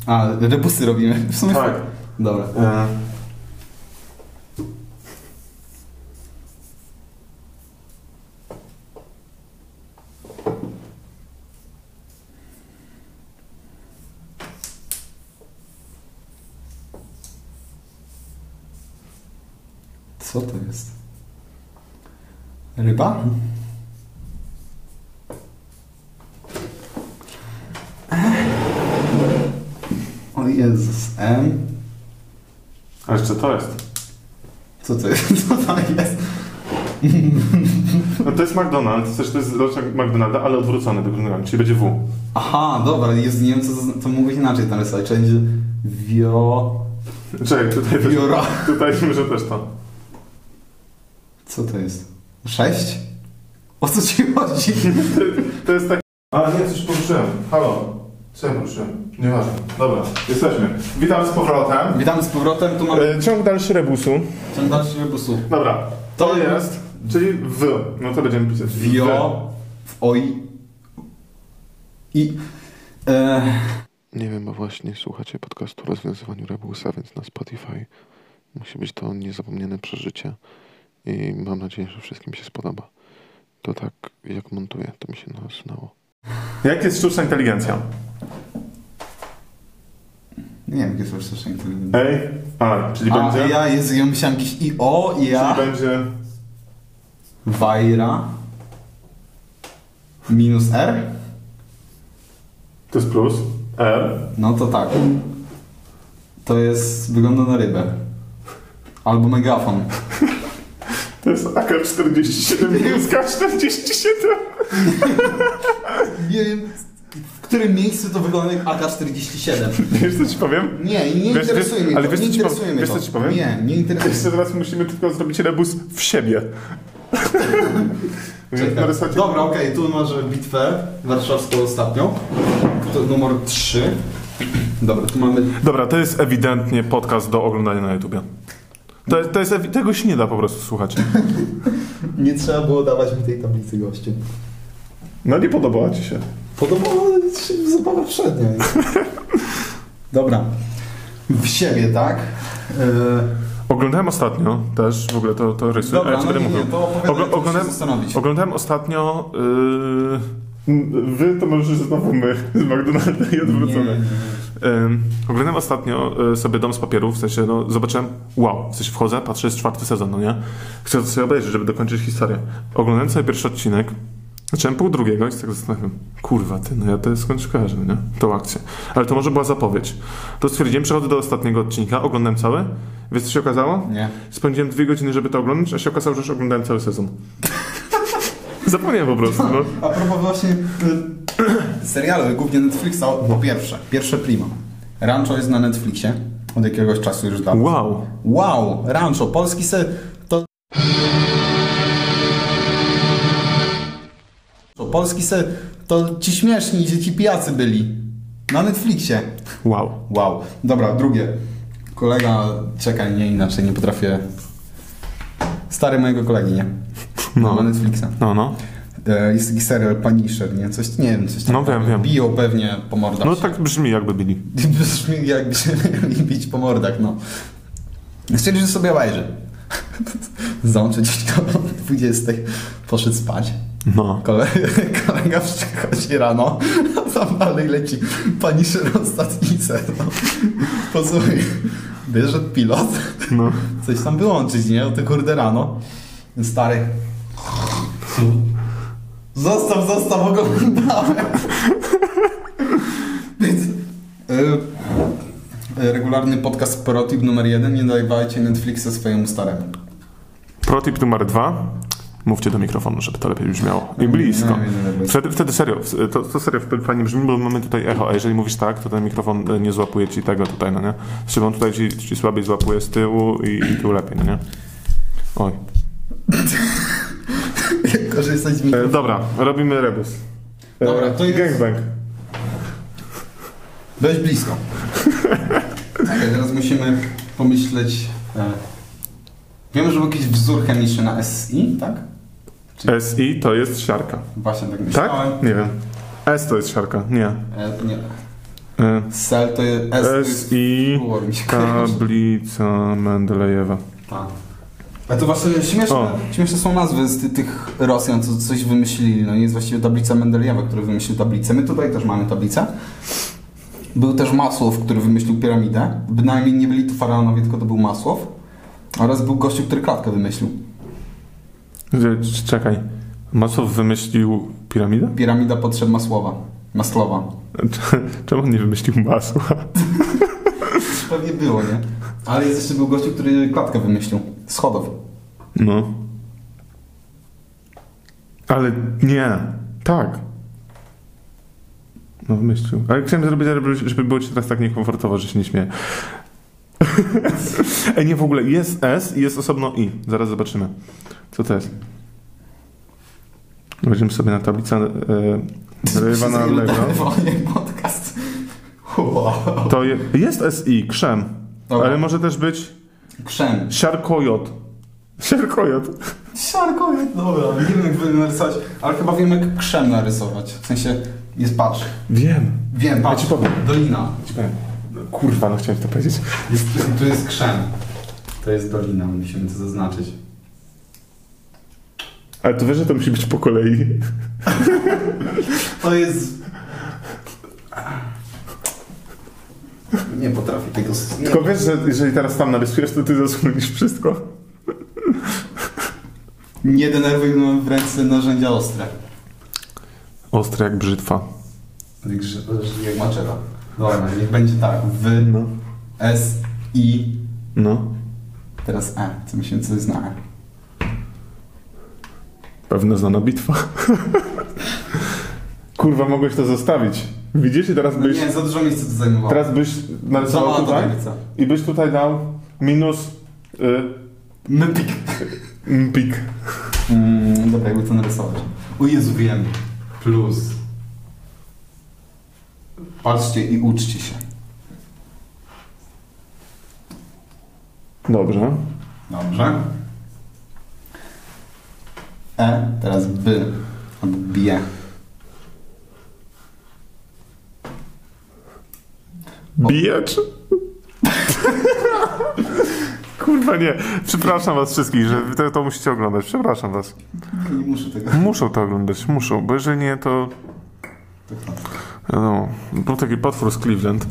A, rebusy robimy. W sumie Tak. Dobra. E, Co to jest? Ryba? O Jezus, M. a jeszcze to jest. Co to jest? Co to jest? No to jest McDonald's, też to jest roczek McDonalda, ale odwrócony do górnego, czyli będzie W. Aha, dobra, jest, nie wiem co to, to mógłbyś inaczej tam rysować. Czy będzie wio... Czekaj, tutaj też, Biura. tutaj może też to. Co to jest? Sześć? O co ci chodzi? To, to jest tak... A nie, coś poruszyłem. Halo. Co ja? Nieważne. Dobra, jesteśmy. Witam z powrotem. Witamy z powrotem, tu mamy E, ciąg dalszy rebusu. ciąg dalszy rebusu. Dobra, to jest, czyli W. No to będziemy pisać. Wio... W oj... I... E, Nie wiem, bo właśnie słuchacie podcastu o rozwiązywaniu rebusa, więc na Spotify musi być to niezapomniane przeżycie i mam nadzieję, że wszystkim się spodoba. To tak, jak montuję, to mi się nasunęło. Jak jest sztuczna inteligencja? nie wiem, jakie są sztuczne inteligencje. Ej, A, czyli A, będzie... ja, Jezu, ja myślałem jakieś i o, i ja. Czyli będzie... Wajra. Minus R? To jest plus. R. No to tak. To jest, wygląda na rybę. Albo megafon. To jest AK-47 minus K-47. Nie wiem, w którym miejscu to wygląda jak AK-47. Wiesz co ci powiem? Nie, nie Wiesz- interesuje wiesz- mnie ale to. wiesz, nie interesuje powiem? mnie Wiesz, co ci powiem? Nie, nie interesuje Jeszcze teraz musimy tylko zrobić rebus w siebie. Narysować- Dobra, okej, tu masz bitwę warszawską ostatnią. To numer 3. Dobra, tu mamy... Dobra, to jest ewidentnie podcast do oglądania na YouTubie. To, to jest, tego się nie da po prostu słuchać. Nie trzeba było dawać mi tej tablicy gościu. No nie podobała ci się. Podobało się zabawa przednia. Dobra. W siebie, tak? Yy, Oglądałem ostatnio też, w ogóle to, to rysuję, Dobra, a ja no nie, nie, to opowiadaj, Ogl- oglądałem, oglądałem ostatnio... Yy, wy to możesz znowu my z McDonalda i odwrócone. Ym, oglądałem ostatnio y, sobie Dom z Papierów, w sensie, no, zobaczyłem, wow, w sensie wchodzę, patrzę, jest czwarty sezon, no nie? Chcę to sobie obejrzeć, żeby dokończyć historię. Oglądałem sobie pierwszy odcinek, zacząłem pół drugiego i tak zastanawiam, kurwa, ty, no ja to skądś kojarzę, no nie? Tą akcję. Ale to może była zapowiedź. To stwierdziłem, przechodzę do ostatniego odcinka, oglądam cały, wiesz co się okazało? Nie. Spędziłem dwie godziny, żeby to oglądać, a się okazało, że już oglądałem cały sezon. Zapomniałem po prostu, no. A propos właśnie y, serialu, głównie Netflixa, po pierwsze, pierwsze Prima. Rancho jest na Netflixie od jakiegoś czasu już dawno. Wow. Wow, Rancho, polski ser... To... Polski ser... To ci śmieszni, gdzie ci pijacy byli. Na Netflixie. Wow. Wow. Dobra, drugie. Kolega, czekaj, nie inaczej, nie potrafię... Stary mojego kolegi, nie? No. Netflixa. No, no. E, Jest taki serial Punisher, nie? Coś, nie wiem, coś tam. No wiem, wiem. Biją pewnie po mordach. No się. tak brzmi jakby byli. Brzmi jakby się mieli bić po mordach, no. Stwierdził, że sobie obejrzy. Załączy gdzieś koło 20. Poszedł spać. No. Kole, kolega przychodzi rano, tam dalej leci pani ostatni no. Posłuchaj, bierze pilot, No. coś tam wyłączyć, nie? O te kurde rano. Stary. Zostaw, zostaw, oglądałem. Więc... y, y, regularny podcast Protip numer jeden. Nie dawajcie Netflixa swojemu staremu. Protip numer dwa. Mówcie do mikrofonu, żeby to lepiej brzmiało. I blisko. Wtedy, wtedy serio, to, to serio fajnie brzmi, bo mamy tutaj echo, a jeżeli mówisz tak, to ten mikrofon e, nie złapuje ci tego tutaj, no nie? Znaczy on tutaj ci, ci słabiej złapuje z tyłu i, i tył lepiej, no nie? Oj. Jak korzystać z E, mikrofonu. dobra, robimy rebus. E, Dobra, to jest- Gangbang. Dość blisko. Tak, teraz musimy pomyśleć. E, wiemy, że był jakiś wzór chemiczny na SI, tak? SI to jest siarka. Właśnie tak Tak? myślałem. Nie wiem. S to jest siarka, nie. E, nie. E, Sel to jest. S SI kojarzy. tablica Mendelejewa. Tak. A to właśnie śmieszne, O. śmieszne są nazwy z ty, tych Rosjan, co coś wymyślili. No jest właściwie tablica Mendelejewa, który wymyślił tablicę. My tutaj też mamy tablicę. Był też Masłow, który wymyślił piramidę. Bynajmniej nie byli to faraonowie, tylko to był Masłow. Oraz był gościu, który klatkę wymyślił. Czekaj. Masłow wymyślił piramidę? Piramida potrzeb Masłowa. Maslowa. Czemu on nie wymyślił masła? Pewnie było, nie? Ale jest jeszcze był gościu, który klatkę wymyślił. Schodów. No. Ale nie. Tak. No wymyślił. Ale chciałem zrobić, żeby- było ci teraz tak niekomfortowo, że się nie śmieję. Ej, nie, w ogóle jest S i jest osobno I. Zaraz zobaczymy. Co to jest? Weźmiemy sobie na tablicę Wszystkiego Allegro. telefonie podcast. Wow. To je, jest SI, krzem. Dobra. Ale może też być Krzem. siarkojot. Siarkojot. Siarko, dobra. Nie wiem jak narysować, ale chyba wiem jak krzem narysować. W sensie, jest patrz. Wiem. Wiem, patrz. ci powiem. Dolina. Kurwa, no chciałem to powiedzieć. Jest, tu jest krzem. To jest dolina, musimy to zaznaczyć. Ale to wiesz, że to musi być po kolei. To jest... Nie potrafię tego... Nie. Tylko wiesz, że jeżeli teraz tam narysujesz, to ty zasłonisz wszystko. Nie denerwuj mam w ręce narzędzia ostre. Ostre jak brzytwa. Jak, jak maczeta. Dobra, niech będzie tak. W, No. S, I, No. teraz E. Co myślimy, co jest na E? Pewna znana bitwa. Kurwa, mogłeś to zostawić. Widzisz? I teraz No byś, nie, za dużo miejsca to zajmowało. teraz byś narysował tutaj i byś tutaj dał minus y, Mypik. pik. Mm, dobra, jakby to narysować. O Jezu, wiem. Plus. Patrzcie i uczcie się. Dobrze. Dobrze. E, teraz B. Albo bie. Bijecz? Kurwa nie. Przepraszam was wszystkich, że to, to musicie oglądać. Przepraszam was. Nie muszę tego. Muszą to oglądać, muszą, bo jeżeli nie, to... Wiadomo, był taki potwór z Cleveland.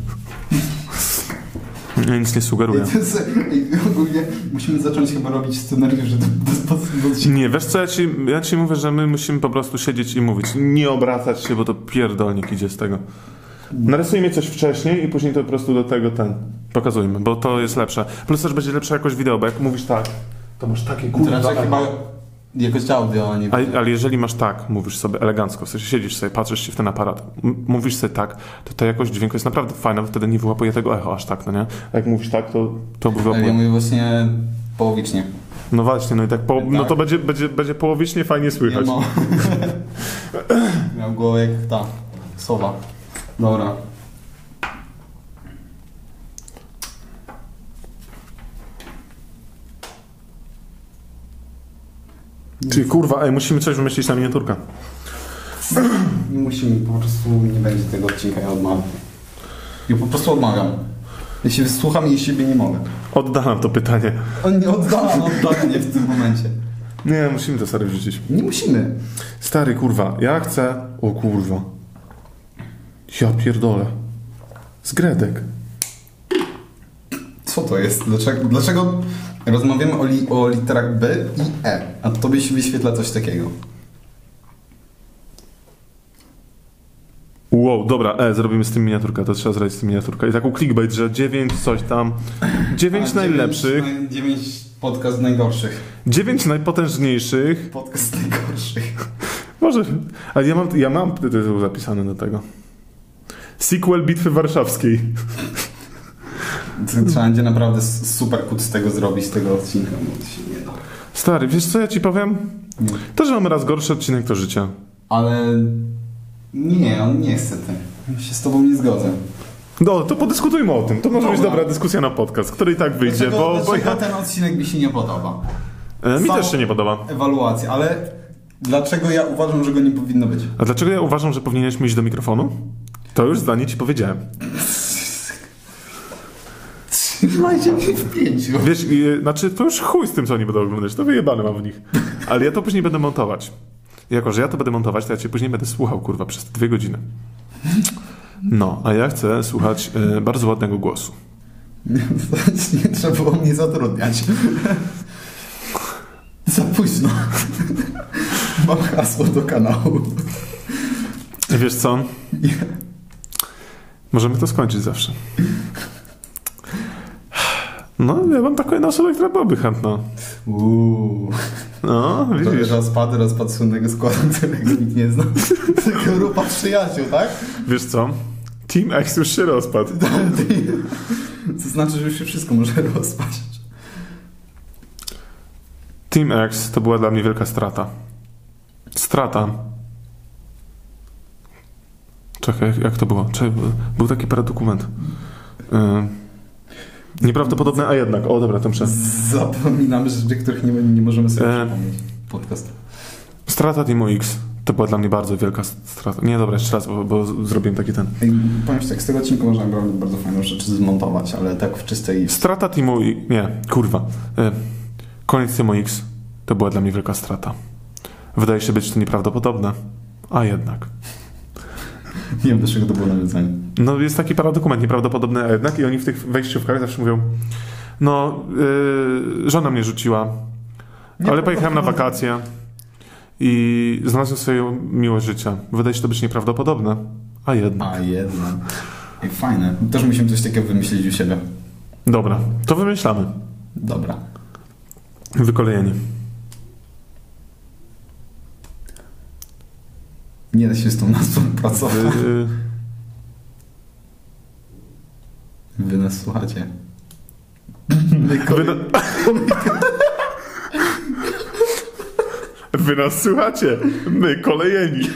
Ja nic nie sugeruję. To Ogólnie musimy zacząć chyba robić scenariusz do, do, do, do, Nie, wiesz co, ja ci, ja ci mówię, że my musimy po prostu siedzieć i mówić. Nie obracać się, bo to pierdolnik idzie z tego. Narysujmy coś wcześniej i później to po prostu do tego ten pokazujmy, bo to jest lepsze. Plus też będzie lepsza jakość wideo, bo jak mówisz tak, to masz takie kurwa... raczej chyba jakość audio, a nie... Ale, ale jeżeli masz tak, mówisz sobie elegancko, w sensie siedzisz sobie, patrzysz się w ten aparat, mówisz sobie tak, to ta jakość dźwięku jest naprawdę fajna, bo wtedy nie wyłapuje tego echo aż tak, no nie? A jak mówisz tak, to, to Ale ja wyłapuje. mówię właśnie połowicznie. No właśnie, no i tak, po, no Tak. to będzie, będzie, będzie połowicznie fajnie słychać. Nie mam. Miał głowę jak ta sowa. Dobra. Ty kurwa, ej, musimy coś wymyślić na miniaturkę. Musimy, po prostu nie będzie tego odcinka, ja odmawiam. Ja po prostu odmawiam. Ja się wysłucham i siebie nie mogę. Oddalam to pytanie. On nie oddalam oddania w tym momencie. Nie, musimy to stary wrzucić. Nie musimy. Stary, kurwa, ja chcę... O kurwa. Ja pierdolę. Z Gredek. Co to jest? Dlaczego, dlaczego rozmawiamy o, li, o literach B i E, a tobie się wyświetla coś takiego? Wow, dobra, e, zrobimy z tym miniaturkę, to trzeba zrobić z tym miniaturkę. I taką clickbait, że 9 coś tam, 9 A, najlepszych, dziewięć- dziewięć podcast najgorszych. 9 najpotężniejszych, Podcast najgorszych. może, ale ja mam, ja mam tytuł zapisany do tego. Sequel Bitwy Warszawskiej. Trzeba będzie naprawdę super kut z tego zrobić, z tego odcinka, bo to się nie da. Stary, wiesz co ja ci powiem? Nie. To, że mamy raz gorszy odcinek, to życie. Ale nie, on nie chce ty. Ja się z tobą nie zgodzę. No, to podyskutujmy o tym. To może być Dobra. dobra dyskusja na podcast, który i tak wyjdzie, Dlaczego, bo, bo dlaczego ja... ten odcinek mi się nie podoba? E, mi Całą też się nie podoba. Ewaluacja, ale dlaczego ja uważam, że go nie powinno być? A dlaczego ja uważam, że powinieneś iść do mikrofonu? To już zdanie ci powiedziałem. Trzymajcie mnie w pięciu. Wiesz, i, znaczy to już chuj z tym, co oni będą oglądać, to wyjebane mam w nich. Ale ja to później będę montować. Jako, że ja to będę montować, to ja cię później będę słuchał, kurwa, przez dwie godziny. No, a ja chcę słuchać e, bardzo ładnego głosu. Nie trzeba było mnie zatrudniać. Za późno. Mam hasło do kanału. Wiesz co? Możemy to skończyć zawsze. No, ja mam taką jedną osobę, która byłaby chętna. Uuu. No, widzisz. Rozpad, rozpad słynnego składu, którego nikt nie zna. Grupa przyjaciół, tak? Wiesz co? Team X już się rozpadł. To znaczy, że już się wszystko może rozpaść. Team X to była dla mnie wielka strata. Strata. Czekaj, jak, to było? Czekaj, był taki paradokument. Yy, nieprawdopodobne, a jednak. O, dobra, to muszę. Zapominamy rzeczy, których nie, nie możemy sobie E. przypomnieć. Podcast. Strata Teamu X to była dla mnie bardzo wielka strata. Nie, dobra, jeszcze raz, bo, bo zrobiłem taki ten. Ej, Powiem ci tak, z tego odcinka można naprawdę bardzo fajną rzeczy zmontować, ale tak w czystej... Strata Teamu. Nie, kurwa. Yy, koniec Teamu X to była dla mnie wielka strata. Wydaje się być to nieprawdopodobne, a jednak. Nie wiem, dlaczego to było nawiązanie. No jest taki paradokument nieprawdopodobny, a jednak i oni w tych wejściówkach zawsze mówią no, yy, żona mnie rzuciła, ale pojechałem na wakacje i znalazłem swoją miłość życia. Wydaje się to być nieprawdopodobne, a jednak. A, jedna. Ej, fajne. Też musimy coś takiego wymyślić u siebie. Dobra, to wymyślamy. Dobra. Wykolejeni. Nie da się z tą nazwą pracować. Wy, Wy nas słuchacie. wy, na... wy nas słuchacie, my kolejeni.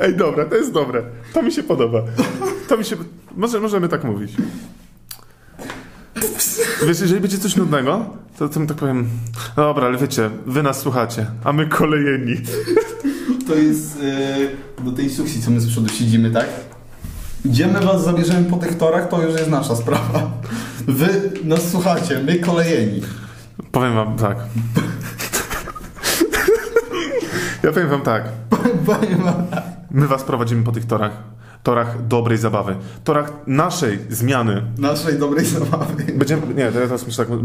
Ej, dobra, to jest dobre. To mi się podoba. To mi się... Może, możemy tak mówić. Wiesz, jeżeli będzie coś nudnego, to, to tak powiem, dobra, ale wiecie, wy nas słuchacie, a my kolejeni. To jest e, do tej suksji, co my z przodu siedzimy, tak? Idziemy was, zabierzemy po tych torach, to już jest nasza sprawa. Wy nas słuchacie, my kolejeni. Powiem wam tak. Ja powiem wam tak. Powiem wam tak. My was prowadzimy po tych torach. Torach dobrej zabawy. Torach naszej zmiany. Naszej dobrej zabawy. Będziemy, nie, teraz muszę tak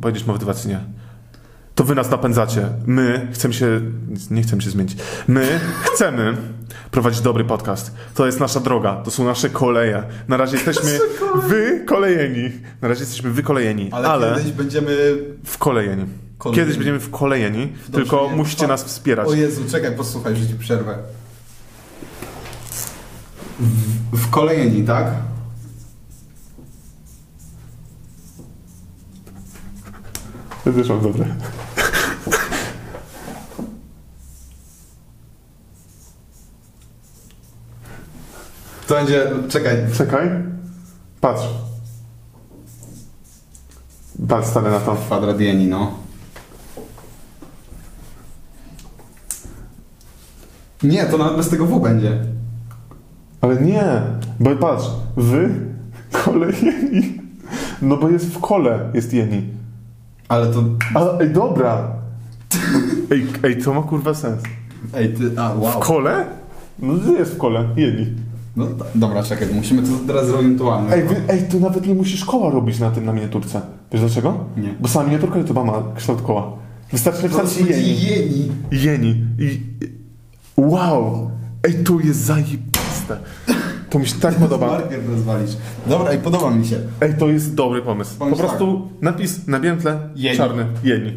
powiedzieć motywacyjnie. To wy nas napędzacie. My chcemy się, nie chcemy się zmienić. My chcemy prowadzić dobry podcast. To jest nasza droga, to są nasze koleje. Na razie jesteśmy wykolejeni. Na razie jesteśmy wykolejeni, Ale, ale, kiedyś będziemy... wkolejeni. Kolejeni. Kiedyś będziemy wkolejeni, Dobrze, tylko musicie nas wspierać. O Jezu, czekaj, posłuchaj, rzuć przerwę. W, w kolejni, tak? Ja też mam dobre. To będzie... Czekaj. Czekaj. Patrz. Patrz stary na to. Kwadrat no. Nie, to nawet bez tego W będzie. Ale nie, bo patrz, wy, kole, jeni. No bo jest w kole, jest jeni. Ale to... A, ej, dobra. Ej, ej, to ma kurwa sens. Ej, ty... A, W wow. kole? No gdzie jest w kole? Jeni. No, do- dobra, czekaj, musimy to teraz zorientować. Ej, wy, ej, tu nawet nie musisz koła robić na tym, na miniaturce. Wiesz dlaczego? Nie. Bo sama miniaturka YouTube'a ma kształt koła. Wystarczy napisać jeni. jeni. Jeni. I... Wow! Ej, tu jest To mi się tak podoba. Marker rozwalić. Dobra, i podoba mi się. Ej, to jest dobry pomysł. Po Pomysł prostu napis na białym tle Jeni. czarny. Jeni.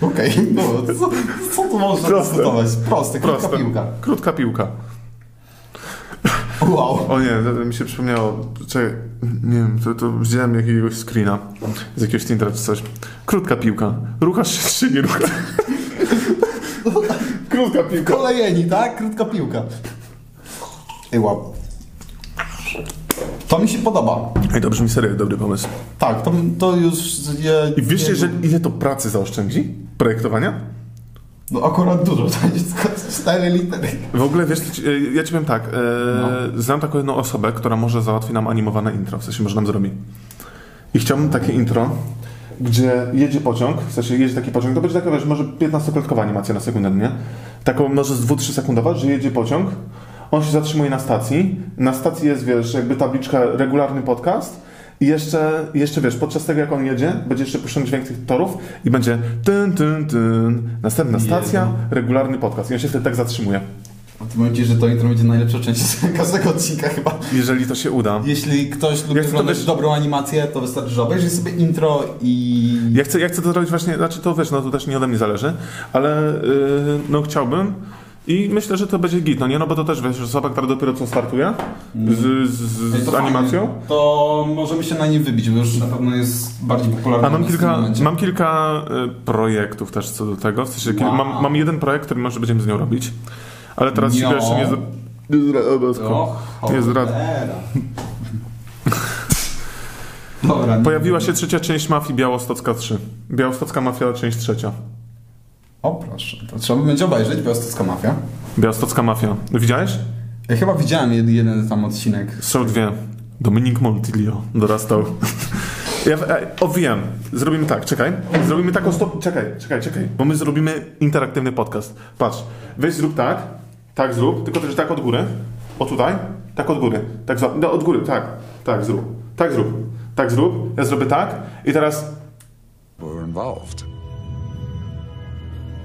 Okej, no, co, co tu można Proste. dyskutować? Proste, krótka Proste. piłka. Krótka piłka. Wow. O nie, mi się przypomniało, czekaj, nie wiem, to, to widziałem jakiegoś screena z jakiegoś Tindra czy coś. Krótka piłka. Ruchasz się, czy nie ruchasz? Krótka piłka. Kolejeni, tak? Krótka piłka. Wow. To mi się podoba. Ej, dobrze mi serio, dobry pomysł. Tak, to, to już... Je, I wiesz, je- że ile to pracy zaoszczędzi? Projektowania? No akurat dużo, to jest cztery litery. W ogóle wiesz, e, ja ci powiem tak, e, znam taką jedną osobę, która może załatwi nam animowane intro, w sensie może nam zrobi. I chciałbym takie intro, gdzie jedzie pociąg, w sensie jedzie taki pociąg, to będzie taka, wiesz, może 15-klatkowa animacja na sekundę, nie? Taką może z 2-3 sekundowa, że jedzie pociąg, on się zatrzymuje na stacji, na stacji jest, wiesz, jakby tabliczka regularny podcast i jeszcze, jeszcze wiesz, podczas tego jak on jedzie, będzie jeszcze puszczony dźwięk tych torów i będzie tyn, tyn, tyn, następna stacja, Jezu. regularny podcast i on się wtedy tak zatrzymuje. A ty mówisz, że to intro będzie najlepsza część każdego odcinka chyba. Jeżeli to się uda. Jeśli ktoś lubi Ja oglądać wiesz- dobrą animację, to wystarczy, że obejrzy sobie intro i... Ja chcę, ja chcę to zrobić właśnie, znaczy to wiesz, no to też nie ode mnie zależy, ale yy, no chciałbym i myślę, że to będzie git, no nie, no bo to też wiesz, osoba, która dopiero co startuje z, z, z to animacją. fajnie. To możemy się na nie wybić, bo już na pewno jest bardziej popularny. A mam kilka, mam kilka y, projektów też co do tego, w sensie, Wow. mam, mam jeden projekt, który może będziemy z nią robić, ale teraz się No. jeszcze nie... zra- Nie, zdradzę. Dobra. Pojawiła się trzecia część Mafii Białostocka 3. Białostocka Mafia, część trzecia. O proszę, to trzeba będzie obejrzeć, Białostocka Mafia. Białostocka Mafia. Widziałeś? Ja chyba widziałem jed- jeden tam odcinek. Są dwie. Dominik Montilio dorastał. Ja, e, o wiem, zrobimy tak, czekaj. Zrobimy taką stop. Czekaj, czekaj, czekaj. Bo my zrobimy interaktywny podcast. Patrz, weź zrób tak, tak zrób, tylko też tak od góry. O tutaj, tak od góry. Tak no, od góry, tak, tak zrób. Tak zrób. Tak zrób. Ja zrobię tak i teraz. were involved.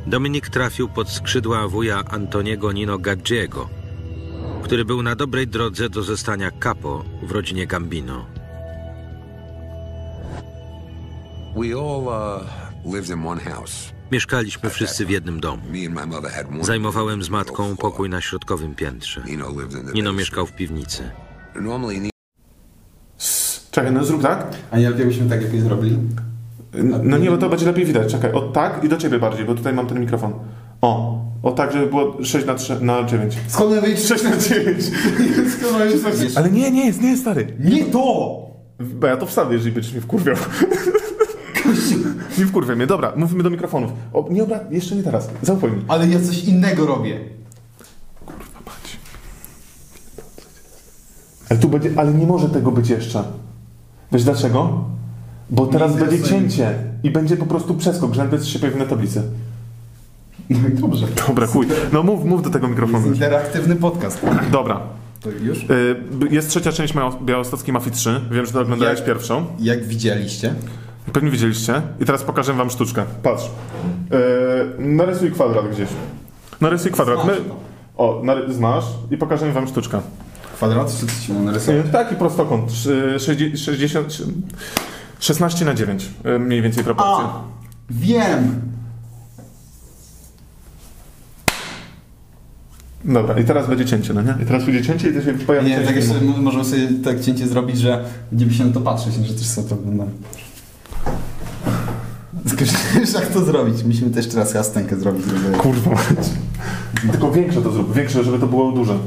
Dominik trafił pod skrzydła wuja Antoniego Nino Gaggiego, który był na dobrej drodze do zostania capo w rodzinie Gambino. Uh. Mieszkaliśmy wszyscy w jednym domu. Zajmowałem z matką pokój na środkowym piętrze. Nino mieszkał w piwnicy. Czekaj, no zrób tak. A nie lepiej byśmy tak jakoś zrobili? No nie, bo to będzie lepiej widać. Czekaj, o tak i do ciebie bardziej, bo tutaj mam ten mikrofon. O, o tak, żeby było 6 na 3, na 9. Skąd my wiedzieć? 6 na 9. Skąd my wiedzieć? Ale nie, nie jest, nie jest stary. Nie to! Bo ja to wstawię, jeżeli będziesz mnie wkurwiał. nie wkurwiaj mnie. Dobra, mówimy do mikrofonów. O, nie obra... jeszcze nie teraz. Zaufaj mi. Ale ja coś innego robię. Ale tu będzie, ale nie może tego być jeszcze. Wiesz dlaczego? Bo teraz będzie cięcie i będzie po prostu przeskok, że najpierw się pojawi na tablicy. No i dobrze. Dobra, chuj. No mów, mów do tego mikrofonu. Interaktywny podcast. Dobra. To już? Y, Jest trzecia część Mao- Białostockiej Mafii 3. Wiem, że to oglądałeś Jak- pierwszą. Jak widzieliście? Pewnie widzieliście. I teraz pokażę wam sztuczkę. Patrz. Yy, narysuj kwadrat gdzieś. Narysuj kwadrat. My... To. O, nary... zmasz i pokażę wam sztuczkę. Kwadrat czy coś ci mam Yy, narysować? taki prostokąt. Szy- 60... 60... 16 na 9. Yy, mniej więcej proporcje. A! Wiem! Dobra, i teraz będzie cięcie, no nie? I teraz będzie cięcie i to się pojawi Nie, tak jeszcze m- możemy sobie tak cięcie zrobić, że będziemy się na to patrzeć, że też sobie to oglądamy. Tylko, wiesz jak to zrobić? Musimy też teraz stękę zrobić. Żeby... Kurwa mać. Tylko większe to zrób. Większe, żeby to było duże.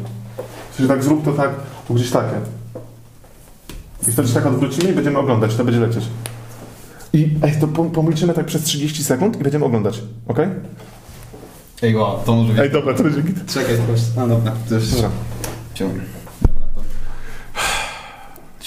Sensie tak zrób to tak, tu gdzieś takie. I wtedy się tak odwrócimy i będziemy oglądać, to będzie lecieć. I ej, to pom- pomilczymy tak przez 30 sekund i będziemy oglądać, ok? Ej, wow, to może być. Ej, dobra, to będzie git. Czekaj, proszę. A dobra, to już Dobra. Wziąłem. Dobra,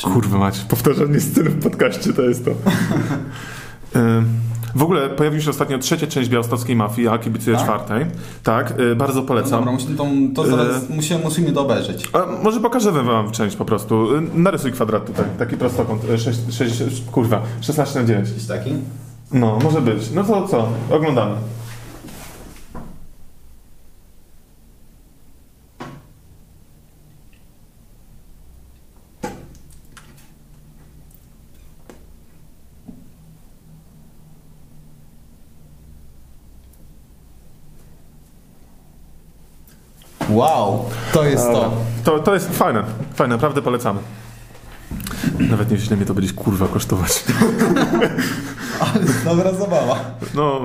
to... Kurwa mać, powtarzanie sceny w podcaście to jest to. Ym, W ogóle pojawiła się ostatnio trzecia część białostockiej mafii, ja kibicuję Tak? czwartej. Tak, y, bardzo No polecam. dobra, musimy to, to zaraz musimy, musimy to obejrzeć. A może pokażę wam część po prostu. Y, Narysuj kwadrat tutaj, taki prostokąt. 6, 6, kurwa, 16 na 9. Jakiś taki? No, może być. No to co? Oglądamy. Wow, to jest to. To, to jest fajne, fajne, naprawdę polecamy. Nawet nie wiem, ile mnie to będzie kurwa kosztować. Ale dobra zabawa. No,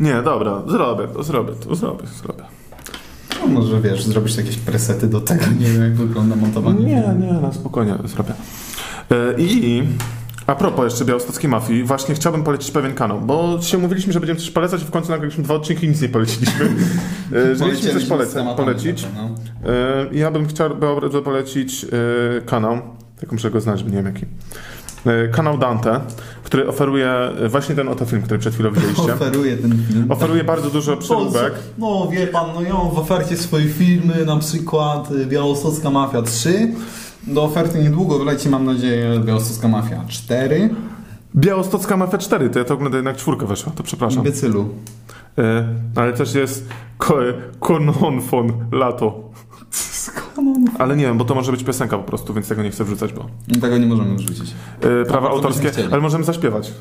nie, dobra, zrobię to, zrobię to, zrobię, zrobię. No, może wiesz, zrobisz jakieś presety do tego, nie wiem jak wygląda montowanie. Nie, nie, no spokojnie zrobię. E, I a propos jeszcze białostockiej mafii, właśnie chciałbym polecić pewien kanał, bo się mówiliśmy, że będziemy coś polecać i w końcu nagraliśmy dwa odcinki i nic nie poleciliśmy. E, Że mieliśmy coś poleca, polecić. No. E, Ja bym chciał bardzo polecić e, kanał, tylko muszę go znać, bo nie wiem jaki. Kanał Dante, który oferuje właśnie ten oto film, który przed chwilą widzieliście. Oferuje ten film. Oferuje bardzo dużo przyróbek. No wie pan, no ja mam w ofercie swoje filmy, na przykład Białostocka Mafia 3. Do oferty niedługo wleci, mam nadzieję, Białostocka Mafia 4. Białostocka Mafia 4, to ja to oglądam jednak czwórka weszła, to przepraszam. Imbecylu. E, ale też jest ko- Kononfon Lato. Ale nie wiem, bo to może być piosenka po prostu, więc tego nie chcę wrzucać, bo Tego nie możemy wrzucić. e, prawa to autorskie, ale możemy zaśpiewać.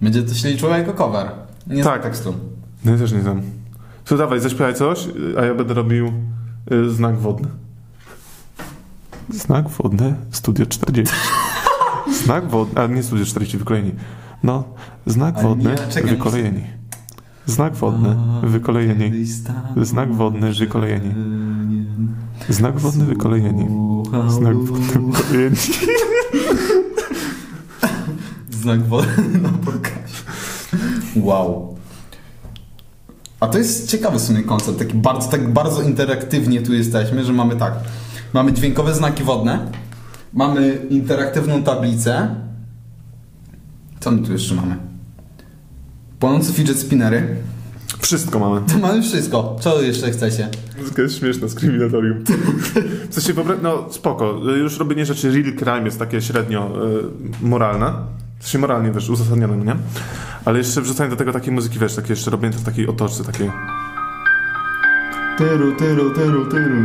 Będzie to się liczyło jako cover. Nie Tak. tak. tekstu. No ja też nie znam. To dawaj, zaśpiewaj coś, a ja będę robił e, znak wodny. Znak wodny, studio 40. Znak wodny, a nie studio 40, wykolejeni. No, znak Ale wodny, nie, czekaj, wykolejeni. Znak wodny, wykolejeni. Znak wodny, wykolejeni. Znak wodny, wykolejeni. Znak wodny, wykolejeni. Znak wodny na pokazie. Wow. A to jest ciekawy w sumie koncept, taki bardzo, tak bardzo interaktywnie tu jesteśmy, że mamy tak, mamy dźwiękowe znaki wodne, mamy interaktywną tablicę. Co my tu jeszcze mamy? Płonące fidget spinnery. Wszystko mamy. To mamy wszystko. Co jeszcze chcecie? Muzyka jest śmieszna z kryminatorium. W sensie, no spoko, już robienie rzeczy real crime jest takie średnio y, moralne. W sensie moralnie, wiesz, uzasadnione, no nie? Ale jeszcze wrzucanie do tego takiej muzyki, wiesz, takie jeszcze robienie to w takiej otoczce, takiej... Tyru, tyru, tyru, tyru.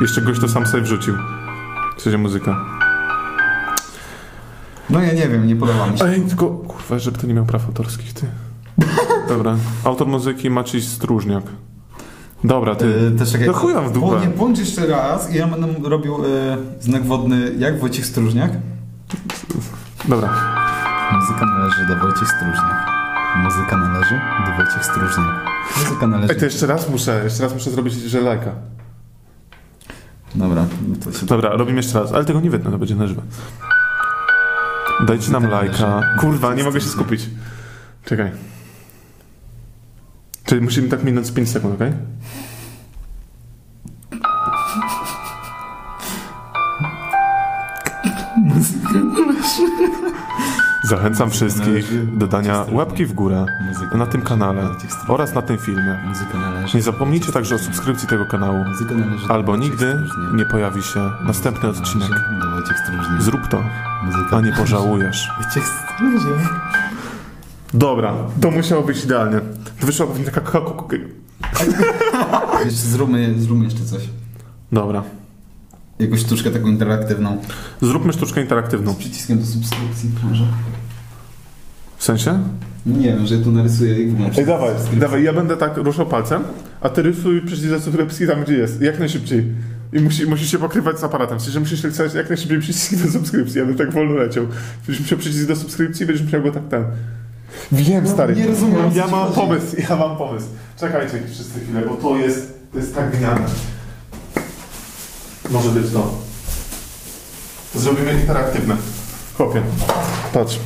Jeszcze goś to sam sobie wrzucił. W sensie muzyka. No ja nie wiem, nie podoba mi się. Ej, tylko, kurwa, żeby to nie miał praw autorskich, ty. Dobra, autor muzyki Maciej Stróżniak. Dobra, ty. Yy, też No chuja w dupę. Nie bądź jeszcze raz i ja będę robił e, znak wodny jak Wojciech Stróżniak. Dobra. Muzyka należy do Wojciech Stróżniak. Muzyka należy do Wojciech Stróżniak. Muzyka należy... Ej, to jeszcze raz muszę, jeszcze raz muszę zrobić, że lajka. Dobra, to się... Dobra, robimy jeszcze raz, ale tego nie wytnę, to będzie na żywo. Dajcie nam lajka. Kurwa, nie mogę się skupić. Czekaj. Czyli musimy tak minąć z 5 sekund, okej? Zachęcam wszystkich do dania łapki w górę na tym kanale oraz na tym filmie. Nie zapomnijcie także o subskrypcji tego kanału, albo nigdy nie pojawi się następny odcinek. Zrób to, a nie pożałujesz. Dobra, to musiało być idealnie. Wyszła pewnie taka... zróbmy, zróbmy jeszcze coś. Dobra. Jakąś sztuczkę taką interaktywną. Zróbmy sztuczkę interaktywną. Z przyciskiem do subskrypcji, może. W sensie? No nie wiem, że ja tu narysuję i. Ej, dawaj, dawaj, ja będę tak ruszał palcem, a ty rysuj przycisk do subskrypcji tam, gdzie jest. Jak najszybciej. I musi, musisz się pokrywać z aparatem. W sensie musisz nacisnąć jak najszybciej przycisk do subskrypcji, bym tak wolno leciał. Będziesz musiał przycisk do subskrypcji, będziesz musiał go tak ten. Wiem, stary. nie rozumiem, Ja mam chodzi. pomysł, ja mam pomysł. Czekajcie wszyscy chwilę, bo to jest, to jest tak gniane. Może być to. Zrobimy interaktywne. Chłopie, patrz.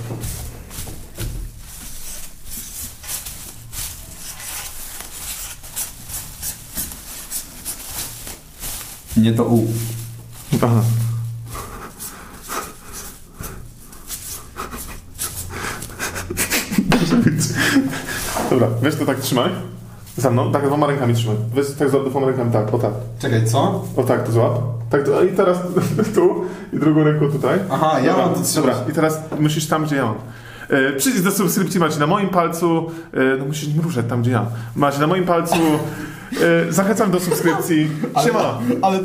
Nie to U. Aha. Dobra, wiesz to tak trzymaj. Za mną, tak dwoma rękami trzymaj. Weź tak za dwoma rękami, tak, o tak. Czekaj, co? O tak, to złap. Tak, to, i teraz tu i drugą ręką tutaj. Aha, ja mam to trzymać. Dobra, i teraz musisz tam, gdzie ja mam. E, przycisk do subskrypcji macie na moim palcu. E, no musisz nie ruszać tam, gdzie ja. Macie na moim palcu. E, zachęcam do subskrypcji. Siema. Ale ty